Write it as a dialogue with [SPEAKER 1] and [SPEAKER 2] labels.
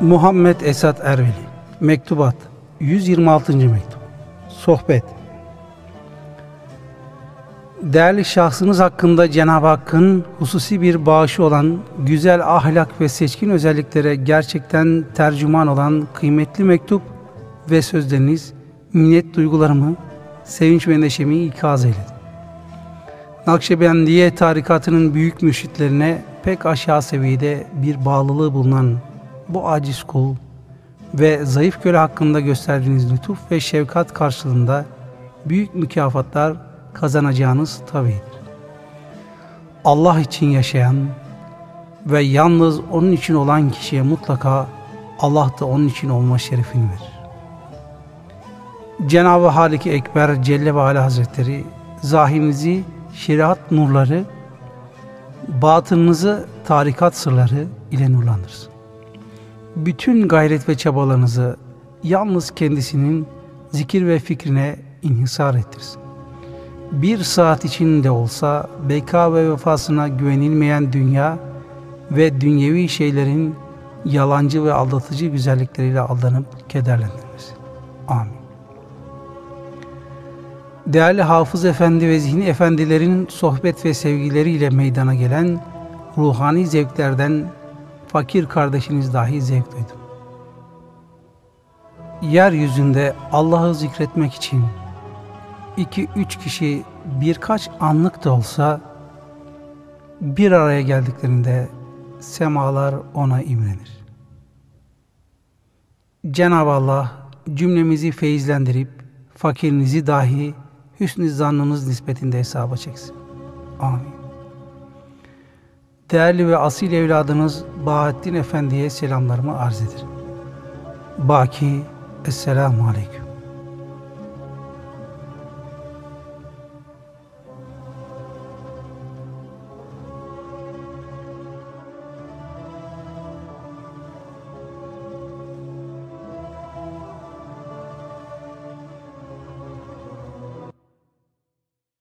[SPEAKER 1] Muhammed Esat Erveli Mektubat 126. mektup Sohbet Değerli şahsınız hakkında Cenab-ı Hakk'ın hususi bir bağışı olan güzel ahlak ve seçkin özelliklere gerçekten tercüman olan kıymetli mektup ve sözleriniz minnet duygularımı, sevinç ve neşemi ikaz eyledi. Nakşibendiye tarikatının büyük mürşitlerine pek aşağı seviyede bir bağlılığı bulunan bu aciz kul ve zayıf köle hakkında gösterdiğiniz lütuf ve şefkat karşılığında büyük mükafatlar kazanacağınız tabidir. Allah için yaşayan ve yalnız onun için olan kişiye mutlaka Allah da onun için olma şerefini verir. Cenab-ı Halik-i Ekber Celle ve Ala Hazretleri zahirinizi şeriat nurları, batınınızı tarikat sırları ile nurlandırsın. Bütün gayret ve çabalarınızı yalnız kendisinin zikir ve fikrine inhisar ettirsin. Bir saat içinde olsa beka ve vefasına güvenilmeyen dünya ve dünyevi şeylerin yalancı ve aldatıcı güzellikleriyle aldanıp kederlendirmesin. Amin. Değerli Hafız Efendi ve Zihni Efendilerin sohbet ve sevgileriyle meydana gelen ruhani zevklerden fakir kardeşiniz dahi zevk duydum. Yeryüzünde Allah'ı zikretmek için iki üç kişi birkaç anlık da olsa bir araya geldiklerinde semalar ona imrenir. Cenab-ı Allah cümlemizi feyizlendirip fakirinizi dahi hüsnü zannınız nispetinde hesaba çeksin. Amin. Değerli ve asil evladınız Bahattin Efendi'ye selamlarımı arz ederim. Baki, Esselamu Aleyküm.